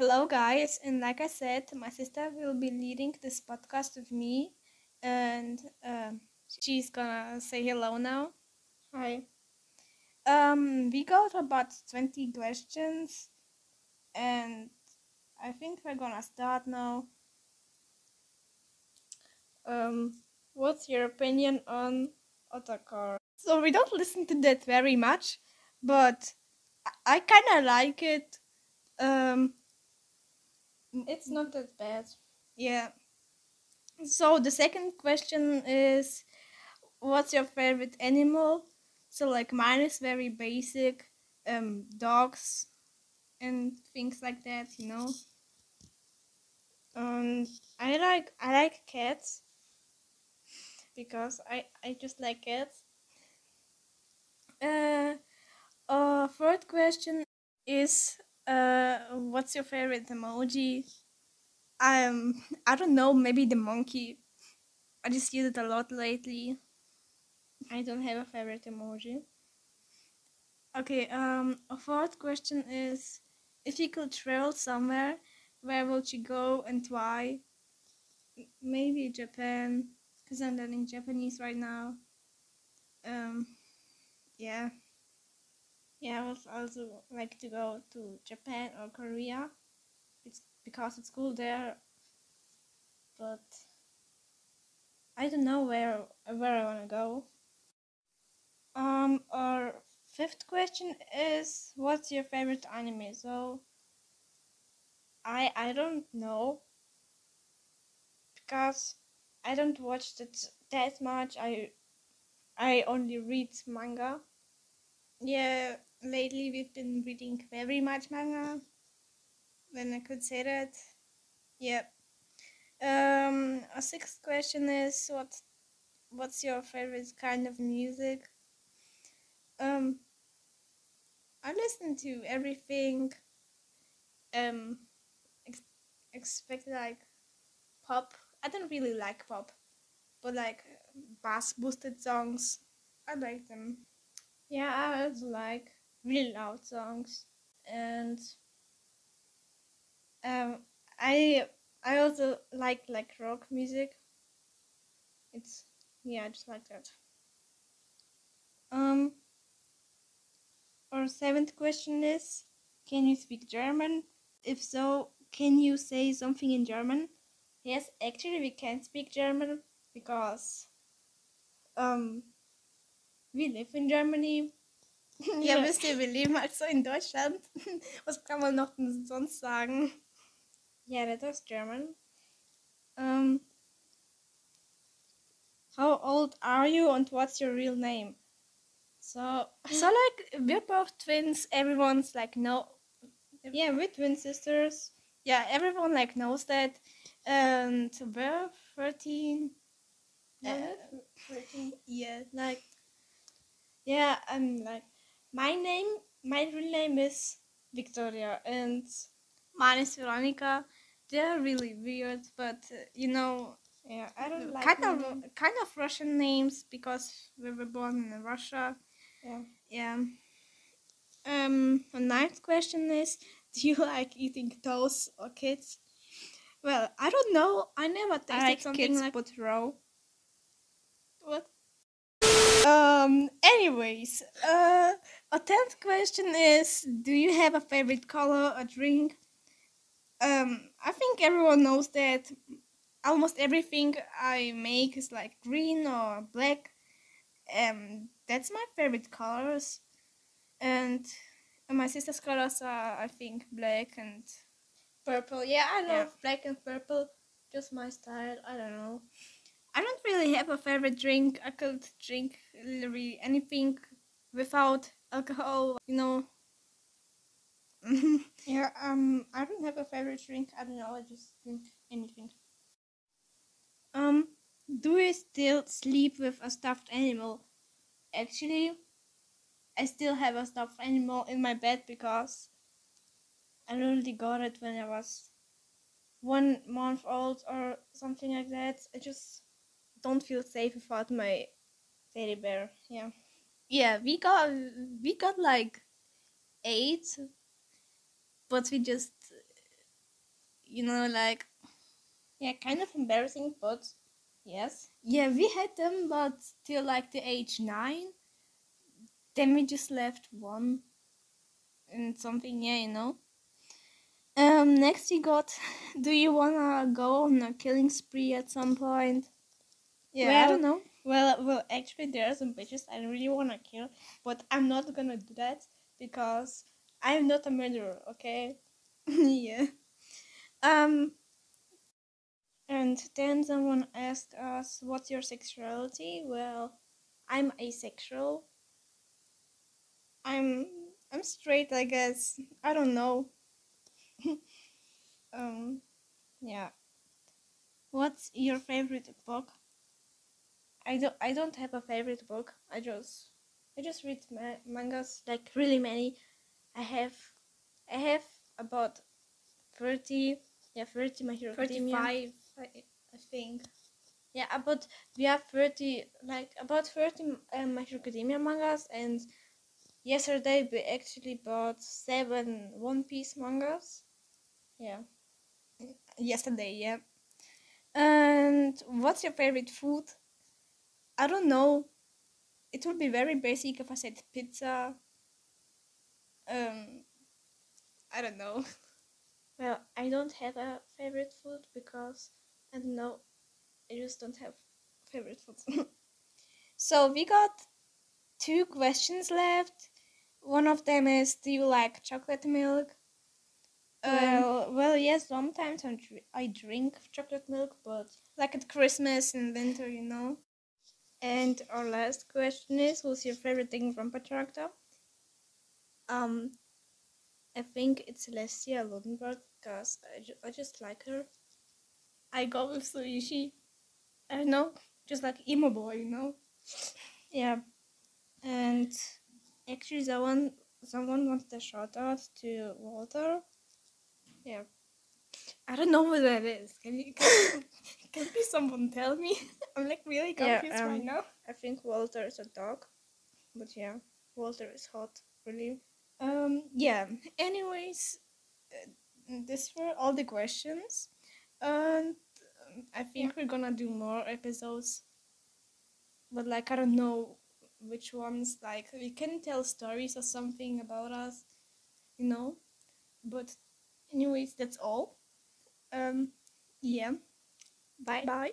Hello, guys, and like I said, my sister will be leading this podcast with me, and um, she's gonna say hello now. Hi. Um, we got about 20 questions, and I think we're gonna start now. Um, what's your opinion on Otakar? So we don't listen to that very much, but I, I kind of like it. Um, It's not that bad. yeah. So the second question is, what's your favorite animal? So like mine is very basic, um, dogs, and things like that. You know. Um, I like I like cats because I I just like cats. Uh, uh, third question is uh, what's your favorite emoji? Um, I don't know, maybe the monkey. I just use it a lot lately. I don't have a favorite emoji. Okay, um, a fourth question is if you could travel somewhere, where would you go and why? Maybe Japan, because I'm learning Japanese right now. Um, yeah. Yeah, I would also like to go to Japan or Korea. It's because it's cool there, but I don't know where where I wanna go. Um, our fifth question is, what's your favorite anime? So, I I don't know because I don't watch it that much. I I only read manga. Yeah, lately we've been reading very much manga. When I could say that. Yep. Um, a sixth question is what what's your favorite kind of music? Um, I listen to everything. Um, ex- expect like pop. I don't really like pop, but like bass boosted songs, I like them. Yeah, I also like really loud songs, and um, I I also like like rock music. It's yeah, I just like that. Um, our seventh question is, can you speak German? If so, can you say something in German? Yes, actually, we can speak German because um, we live in Germany. ja, Ja. wisst ihr, wir leben also in Deutschland. Was kann man noch sonst sagen? Yeah, that was German. Um, how old are you and what's your real name? So, so like we're both twins. Everyone's like no, yeah, we're twin sisters. Yeah, everyone like knows that. And we're thirteen. Yeah, Uh, yeah, like yeah, I'm like my name. My real name is Victoria, and mine is Veronica. They're really weird, but uh, you know, Yeah, I don't like kind of name. kind of Russian names because we were born in Russia. Yeah. Yeah. Um. A ninth question is: Do you like eating toast or kids? Well, I don't know. I never tasted like something kids, like but raw. what. Um. Anyways, uh, a tenth question is: Do you have a favorite color or drink? Um, I think everyone knows that almost everything I make is like green or black. Um, that's my favorite colors, and my sister's colors are I think black and purple. Yeah, I love Yeah. black and purple. Just my style. I don't know. I don't really have a favorite drink. I could drink literally anything without alcohol. You know. Yeah, um, I don't have a favorite drink. I don't know. I just drink anything. Um, do you still sleep with a stuffed animal? Actually, I still have a stuffed animal in my bed because I literally got it when I was one month old or something like that. I just don't feel safe without my teddy bear. Yeah. Yeah, we got we got like eight, but we just you know, like Yeah, kind of embarrassing, but yes. yeah, we had them, but till like the age nine. Then we just left one and something, yeah, you know. Um, next we got, do you wanna go on a killing spree at some point? Yeah, I don't know. Well, well, actually, there are some bitches I really want to kill, but I'm not gonna do that because I'm not a murderer. Okay. yeah. Um, And then someone asked us, "What's your sexuality?" Well, I'm asexual. I'm I'm straight, I guess. I don't know. um, yeah. What's your favorite book? I don't I don't have a favorite book. I just I just read ma- mangas like really many. I have I have about thirty yeah thirty My Hero Academia. 35, I, I think. Yeah, about we have thirty like about thirty um, My Hero Academia mangas, and yesterday we actually bought seven One Piece mangas. Yeah, Yesterday, yeah. And what's your favorite food? I don't know. It would be very basic if I said pizza. Um, I don't know. well, I don't have a favorite food because I don't know, I just don't have favorite food. So we got two questions left. One of them is, do you like chocolate milk? Um, well, well, yes, sometimes I, dr- I drink chocolate milk, but like at Christmas and winter, you know. And our last question is, who's your favorite thing from character? Um, I think it's Celestia Ludenberg because I, ju- I just like her. I go with Shuichi. I don't know, just like emo boy, you know. Yeah, and actually, someone someone wants a shout out to Walter. Yeah, I don't know what that is. Can you can, can please someone tell me? I'm like really Yeah, confused right um, now. I think Walter is a dog, but yeah, Walter is hot, really. Um, yeah. Anyways, uh, these were all the questions, and um, I think we're gonna do more episodes. But like I don't know which ones. Like we can tell stories or something about us, you know. But anyways, that's all. Um, yeah. Bye. Bye.